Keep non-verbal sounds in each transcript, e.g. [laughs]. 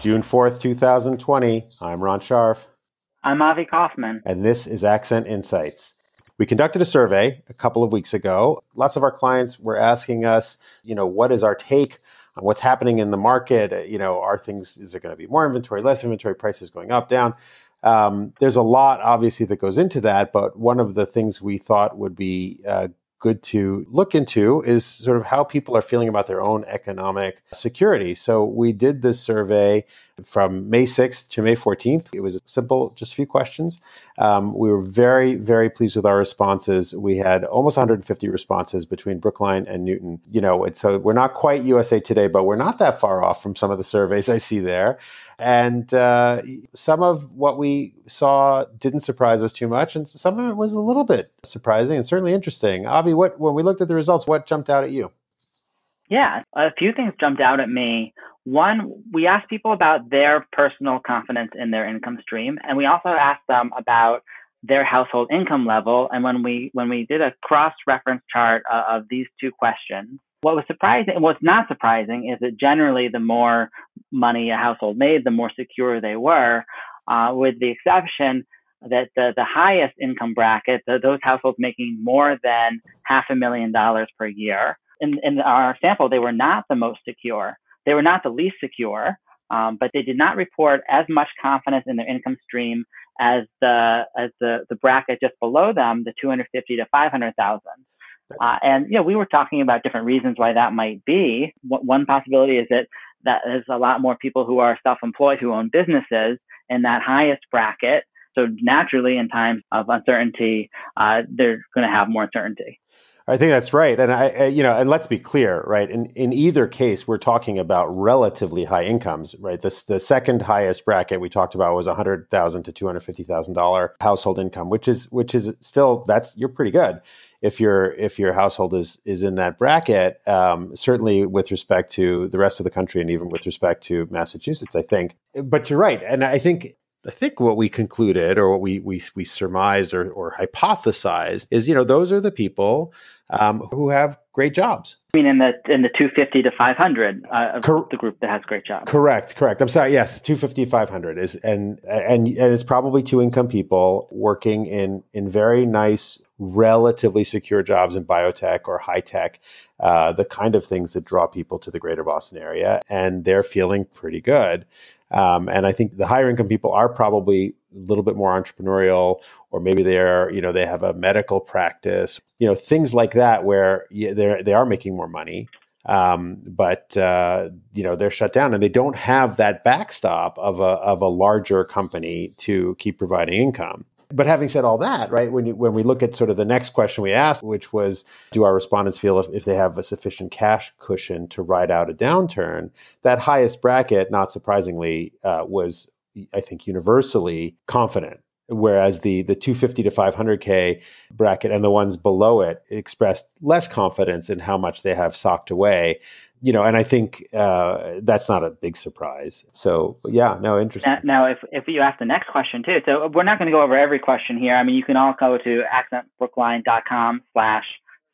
June 4th, 2020. I'm Ron Scharf. I'm Avi Kaufman. And this is Accent Insights. We conducted a survey a couple of weeks ago. Lots of our clients were asking us, you know, what is our take on what's happening in the market? You know, are things, is there going to be more inventory, less inventory, prices going up, down? Um, there's a lot, obviously, that goes into that. But one of the things we thought would be uh, good to look into is sort of how people are feeling about their own economic security. So we did this survey from May 6th to May 14th. It was simple, just a few questions. Um, we were very, very pleased with our responses. We had almost 150 responses between Brookline and Newton. You know, so we're not quite USA Today, but we're not that far off from some of the surveys I see there. And uh, some of what we saw didn't surprise us too much, and some of it was a little bit surprising and certainly interesting. Avi, what when we looked at the results, what jumped out at you? Yeah, a few things jumped out at me. One, we asked people about their personal confidence in their income stream, and we also asked them about their household income level. And when we when we did a cross reference chart uh, of these two questions, what was surprising, and what's not surprising, is that generally the more money a household made, the more secure they were, uh, with the exception that the, the highest income bracket, the, those households making more than half a million dollars per year, in, in our sample, they were not the most secure. They were not the least secure, um, but they did not report as much confidence in their income stream as the as the, the bracket just below them, the 250 to 500,000. Uh, and you know, we were talking about different reasons why that might be. One possibility is that that there's a lot more people who are self-employed who own businesses in that highest bracket. So naturally, in times of uncertainty, uh, they're going to have more uncertainty. I think that's right, and I, I, you know, and let's be clear, right? In in either case, we're talking about relatively high incomes, right? This the second highest bracket we talked about was a hundred thousand to two hundred fifty thousand dollar household income, which is which is still that's you're pretty good if your if your household is is in that bracket. Um, certainly, with respect to the rest of the country, and even with respect to Massachusetts, I think. But you're right, and I think I think what we concluded or what we we, we surmised or, or hypothesized is, you know, those are the people um, who have great jobs. I mean, in the in the 250 to 500, uh, Cor- the group that has great jobs. Correct, correct. I'm sorry. Yes, 250 500 is, and and and it's probably two income people working in in very nice, relatively secure jobs in biotech or high tech, uh, the kind of things that draw people to the greater Boston area, and they're feeling pretty good. Um, and I think the higher income people are probably a little bit more entrepreneurial, or maybe they're, you know, they have a medical practice, you know, things like that where they're, they are making more money. Um, but uh, you know they're shut down and they don't have that backstop of a of a larger company to keep providing income. But having said all that, right, when you, when we look at sort of the next question we asked, which was, do our respondents feel if, if they have a sufficient cash cushion to ride out a downturn? That highest bracket, not surprisingly, uh, was I think universally confident. Whereas the the 250 to 500k bracket and the ones below it expressed less confidence in how much they have socked away you know, and I think uh, that's not a big surprise. So, yeah, no, interesting. Now, if, if you ask the next question too, so we're not going to go over every question here. I mean, you can all go to accentbrookline.com slash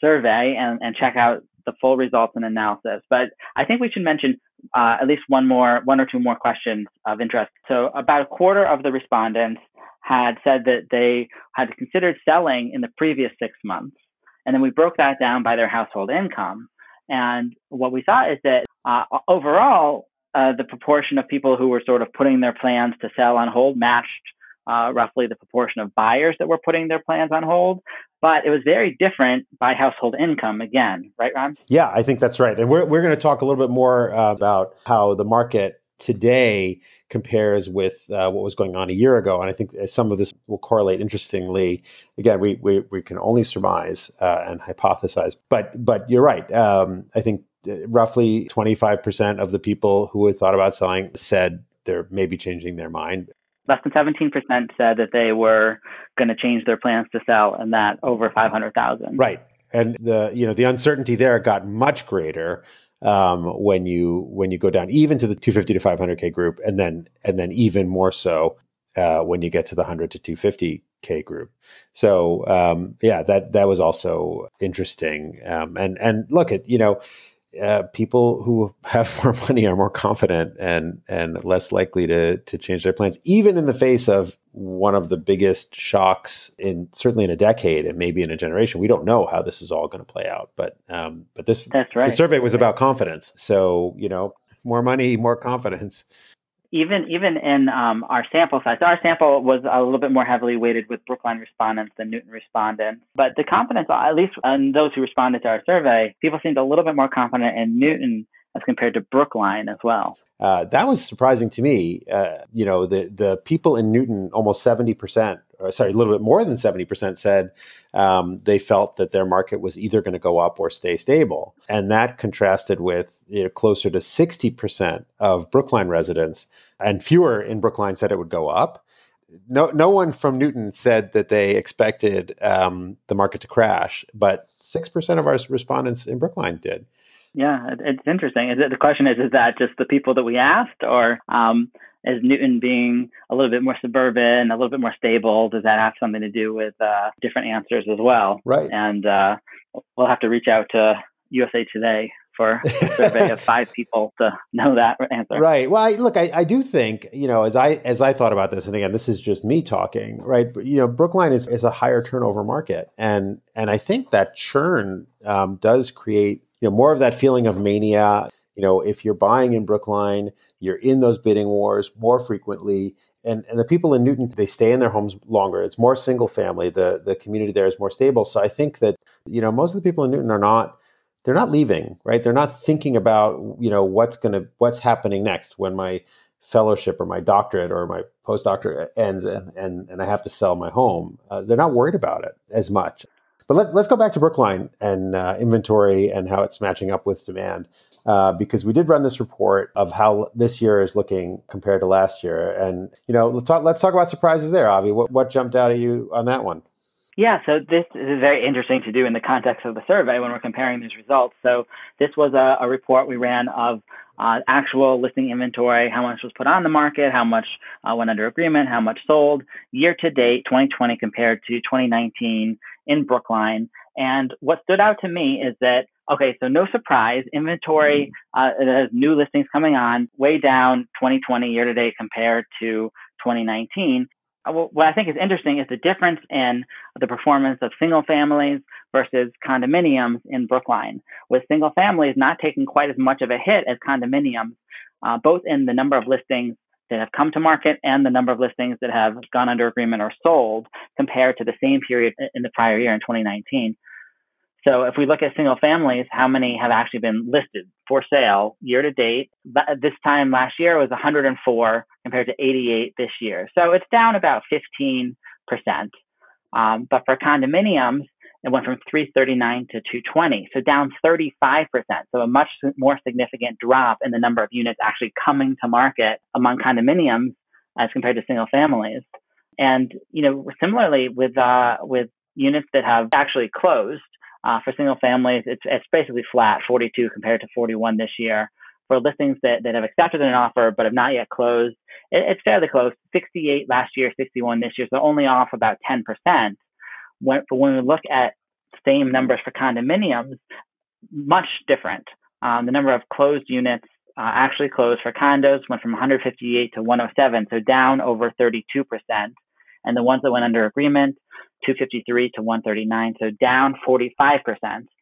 survey and, and check out the full results and analysis. But I think we should mention uh, at least one more, one or two more questions of interest. So, about a quarter of the respondents had said that they had considered selling in the previous six months. And then we broke that down by their household income. And what we saw is that uh, overall, uh, the proportion of people who were sort of putting their plans to sell on hold matched uh, roughly the proportion of buyers that were putting their plans on hold. But it was very different by household income again, right, Ron? Yeah, I think that's right. And we're, we're going to talk a little bit more uh, about how the market today compares with uh, what was going on a year ago. And I think some of this will correlate interestingly. Again, we, we, we can only surmise uh, and hypothesize, but, but you're right. Um, I think uh, roughly 25% of the people who had thought about selling said they're maybe changing their mind. Less than 17% said that they were going to change their plans to sell, and that over 500,000. Right. And the you know the uncertainty there got much greater um, when you when you go down even to the 250 to 500k group, and then and then even more so uh, when you get to the 100 to 250k group. So um, yeah, that that was also interesting. Um, and and look at you know uh, people who have [laughs] more money are more confident and and less likely to to change their plans, even in the face of one of the biggest shocks in certainly in a decade and maybe in a generation. We don't know how this is all going to play out, but um, but this that's right. The survey was about confidence, so you know, more money, more confidence even even in um, our sample size, our sample was a little bit more heavily weighted with Brookline respondents than Newton respondents. But the confidence, at least in those who responded to our survey, people seemed a little bit more confident in Newton as compared to Brookline as well. Uh, that was surprising to me. Uh, you know, the the people in Newton, almost seventy percent, sorry, a little bit more than seventy percent, said um, they felt that their market was either going to go up or stay stable, and that contrasted with you know, closer to sixty percent of Brookline residents and fewer in Brookline said it would go up. No, no one from Newton said that they expected um, the market to crash, but six percent of our respondents in Brookline did. Yeah, it's interesting. Is it, the question is: Is that just the people that we asked, or um, is Newton being a little bit more suburban, a little bit more stable? Does that have something to do with uh, different answers as well? Right. And uh, we'll have to reach out to USA Today for a survey of five [laughs] people to know that answer. Right. Well, I, look, I, I do think you know as I as I thought about this, and again, this is just me talking, right? But, you know, Brookline is is a higher turnover market, and and I think that churn um, does create you know more of that feeling of mania. You know, if you're buying in Brookline, you're in those bidding wars more frequently. And, and the people in Newton, they stay in their homes longer. It's more single family. The the community there is more stable. So I think that you know most of the people in Newton are not they're not leaving, right? They're not thinking about, you know, what's going to, what's happening next when my fellowship or my doctorate or my postdoctorate ends and, and, and I have to sell my home. Uh, they're not worried about it as much. But let, let's go back to Brookline and uh, inventory and how it's matching up with demand. Uh, because we did run this report of how this year is looking compared to last year. And, you know, let's talk, let's talk about surprises there, Avi. What, what jumped out at you on that one? Yeah, so this is very interesting to do in the context of the survey when we're comparing these results. So this was a, a report we ran of uh, actual listing inventory, how much was put on the market, how much uh, went under agreement, how much sold year to date 2020 compared to 2019 in Brookline. And what stood out to me is that okay, so no surprise, inventory uh, has new listings coming on way down 2020 year to date compared to 2019. Uh, what I think is interesting is the difference in the performance of single families versus condominiums in Brookline, with single families not taking quite as much of a hit as condominiums, uh, both in the number of listings that have come to market and the number of listings that have gone under agreement or sold compared to the same period in the prior year in 2019. So if we look at single families, how many have actually been listed for sale year to date? This time last year was 104 compared to 88 this year. So it's down about 15%. Um, but for condominiums, it went from 339 to 220, so down 35%. So a much more significant drop in the number of units actually coming to market among condominiums as compared to single families. And you know, similarly with uh, with units that have actually closed, uh, for single families, it's, it's basically flat, 42 compared to 41 this year. For listings that, that have accepted an offer but have not yet closed, it, it's fairly close. 68 last year, 61 this year, so only off about 10%. When, but when we look at same numbers for condominiums, much different. Um, the number of closed units uh, actually closed for condos went from 158 to 107, so down over 32%. And the ones that went under agreement 253 to 139, so down 45%.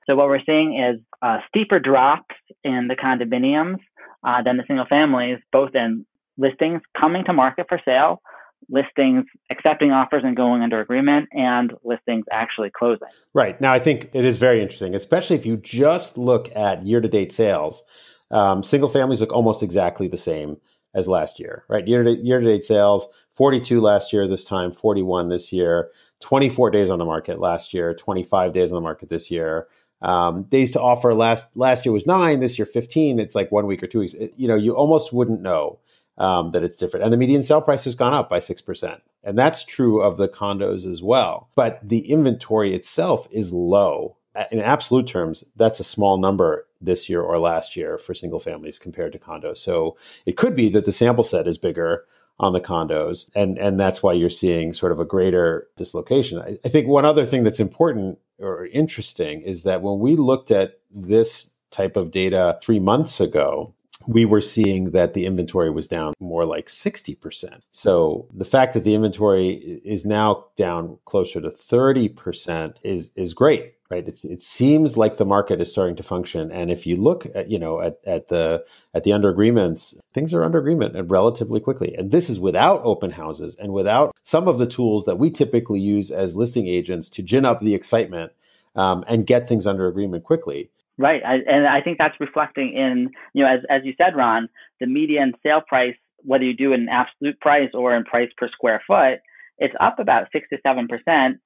So what we're seeing is uh, steeper drops in the condominiums uh, than the single families, both in listings coming to market for sale, listings accepting offers and going under agreement, and listings actually closing. Right. Now, I think it is very interesting, especially if you just look at year to date sales. Um, single families look almost exactly the same as last year, right? Year to date sales, 42 last year, this time 41 this year, 24 days on the market last year, 25 days on the market this year. Um, days to offer last last year was nine, this year 15. It's like one week or two weeks. It, you know, you almost wouldn't know um, that it's different. And the median sale price has gone up by 6%. And that's true of the condos as well. But the inventory itself is low. In absolute terms, that's a small number this year or last year for single families compared to condos. So it could be that the sample set is bigger on the condos, and and that's why you're seeing sort of a greater dislocation. I, I think one other thing that's important or interesting is that when we looked at this type of data three months ago, we were seeing that the inventory was down more like 60%. So the fact that the inventory is now down closer to 30% is is great, right? It's, it seems like the market is starting to function. And if you look at, you know, at, at the at the under agreements, things are under agreement and relatively quickly. And this is without open houses and without some of the tools that we typically use as listing agents to gin up the excitement um, and get things under agreement quickly. Right, I, and I think that's reflecting in you know as as you said, Ron, the median sale price, whether you do it in absolute price or in price per square foot, it's up about six to seven percent,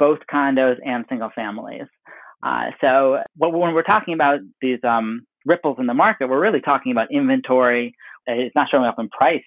both condos and single families. Uh, so when we're talking about these um, ripples in the market, we're really talking about inventory. It's not showing up in price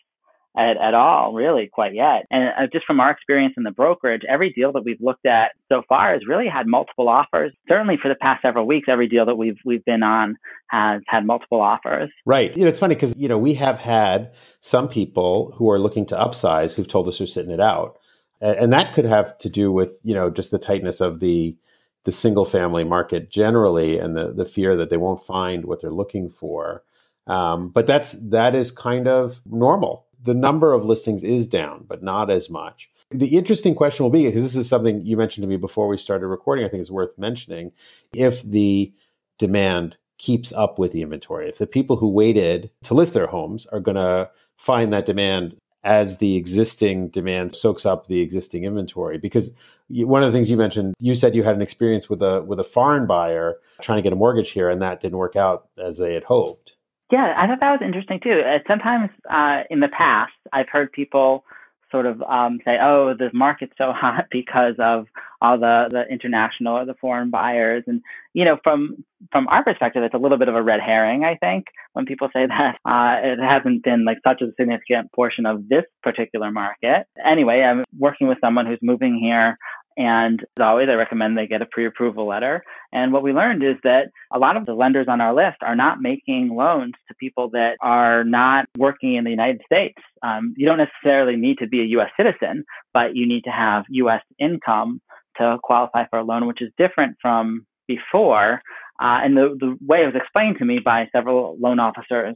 at, at all, really, quite yet. And uh, just from our experience in the brokerage, every deal that we've looked at so far has really had multiple offers. Certainly for the past several weeks, every deal that we've we've been on has had multiple offers. Right. You know, it's funny because you know we have had some people who are looking to upsize who've told us they're sitting it out, and, that could have to do with you know just the tightness of the the single family market generally and the the fear that they won't find what they're looking for. Um, but that's that is kind of normal the number of listings is down, but not as much. The interesting question will be because this is something you mentioned to me before we started recording, I think is worth mentioning. If the demand keeps up with the inventory, if the people who waited to list their homes are going to find that demand as the existing demand soaks up the existing inventory because one of the things you mentioned you said you had an experience with a with a foreign buyer trying to get a mortgage here and that didn't work out as they had hoped yeah, I thought that was interesting too. Uh, sometimes uh, in the past, I've heard people sort of um, say, "Oh, the market's so [laughs] hot because of all the the international or the foreign buyers." And you know, from from our perspective, it's a little bit of a red herring. I think when people say [laughs] that uh, it hasn't been like such a significant portion of this particular market. Anyway, I'm working with someone who's moving here and as always, I recommend they get a pre approval letter. And what we learned is that a lot of the lenders on our list are not making loans to people that are not working in the United States. Um, you don't necessarily need to be a U.S. citizen, but you need to have U.S. income to qualify for a loan, which is different from before. Uh, and the, the way it was explained to me by several loan officers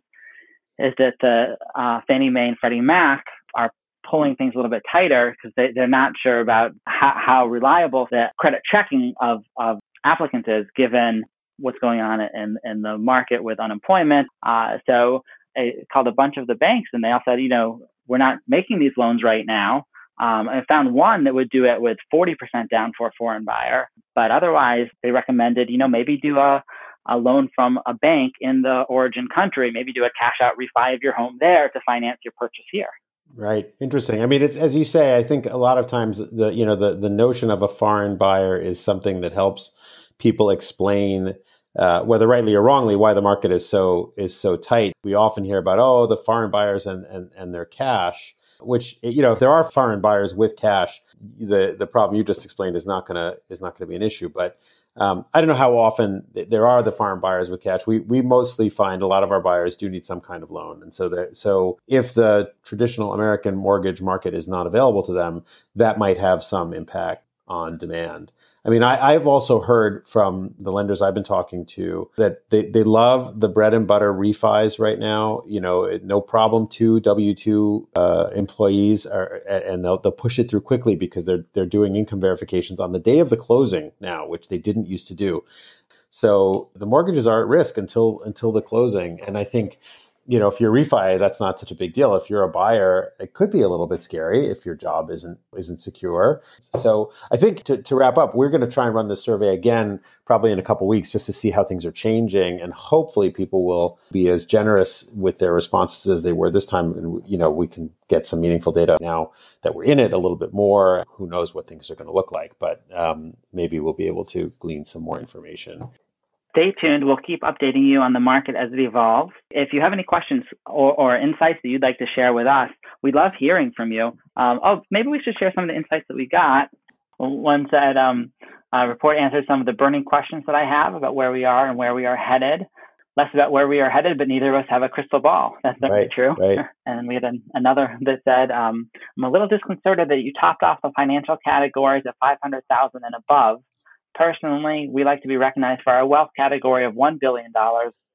is that the uh, Fannie Mae and Freddie Mac pulling things a little bit tighter because they, they're not sure about how, how reliable the credit checking of, of applicants is given what's going on in, in the market with unemployment. Uh, so I called a bunch of the banks and they all said, you know, we're not making these loans right now. Um, I found one that would do it with 40% down for a foreign buyer, but otherwise they recommended, you know, maybe do a, a loan from a bank in the origin country, maybe do a cash out refi of your home there to finance your purchase here. Right. Interesting. I mean, it's as you say. I think a lot of times the you know the the notion of a foreign buyer is something that helps people explain uh, whether rightly or wrongly why the market is so is so tight. We often hear about oh the foreign buyers and and and their cash, which you know if there are foreign buyers with cash, the the problem you just explained is not gonna is not gonna be an issue. But um, I don't know how often there are the farm buyers with cash. We we mostly find a lot of our buyers do need some kind of loan, and so that so if the traditional American mortgage market is not available to them, that might have some impact on demand. I mean, I, have also heard from the lenders I've been talking to that they, they love the bread and butter refis right now. You know, no problem. to W two uh, employees are, and they'll they'll push it through quickly because they're they're doing income verifications on the day of the closing now, which they didn't used to do. So the mortgages are at risk until until the closing, and I think you know, if you're refi, that's not such a big deal. If you're a buyer, it could be a little bit scary if your job isn't isn't secure. So I think to, to wrap up, we're going to try and run this survey again, probably in a couple weeks, just to see how things are changing, and hopefully people will be as generous with their responses as they were this time. And you know, we can get some meaningful data now that we're in it a little bit more. Who knows what things are going to look like, but um, maybe we'll be able to glean some more information stay tuned. We'll keep updating you on the market as it evolves. If you have any questions or, or insights that you'd like to share with us, we'd love hearing from you. Um, oh, maybe we should share some of the insights that we got. One said, um, uh, report answered some of the burning questions that I have about where we are and where we are headed. Less about where we are headed, but neither of us have a crystal ball. [laughs] That's definitely right, true. Right. [laughs] And we had an, another that said, um, I'm a little disconcerted that you topped off the financial categories at 500,000 and above Personally, we like to be recognized for our wealth category of $1 billion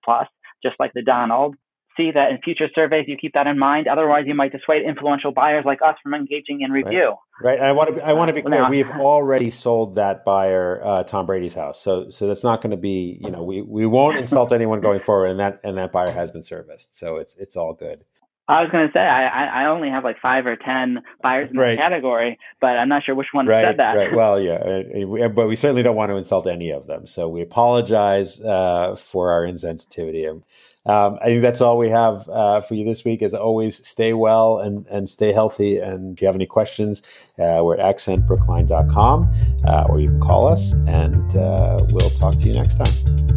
plus, just like the Donald. See that in future surveys you keep that in mind. Otherwise, you might dissuade influential buyers like us from engaging in review. Right. right. I want to. Be, I want to be clear. We've already sold that buyer uh, Tom Brady's house, so so that's not going to be. You know, we we won't insult anyone going forward, and that and that buyer has been serviced, so it's it's all good. I was going to say I, I only have like five or ten buyers in right. the category, but I'm not sure which one right, said that. Right. Well, yeah, but we certainly don't want to insult any of them. So we apologize uh, for our insensitivity. Um, I think that's all we have uh, for you this week. As always, stay well and, and stay healthy. And if you have any questions, uh, we're at accentbrookline.com uh, or you can call us and uh, we'll talk to you next time.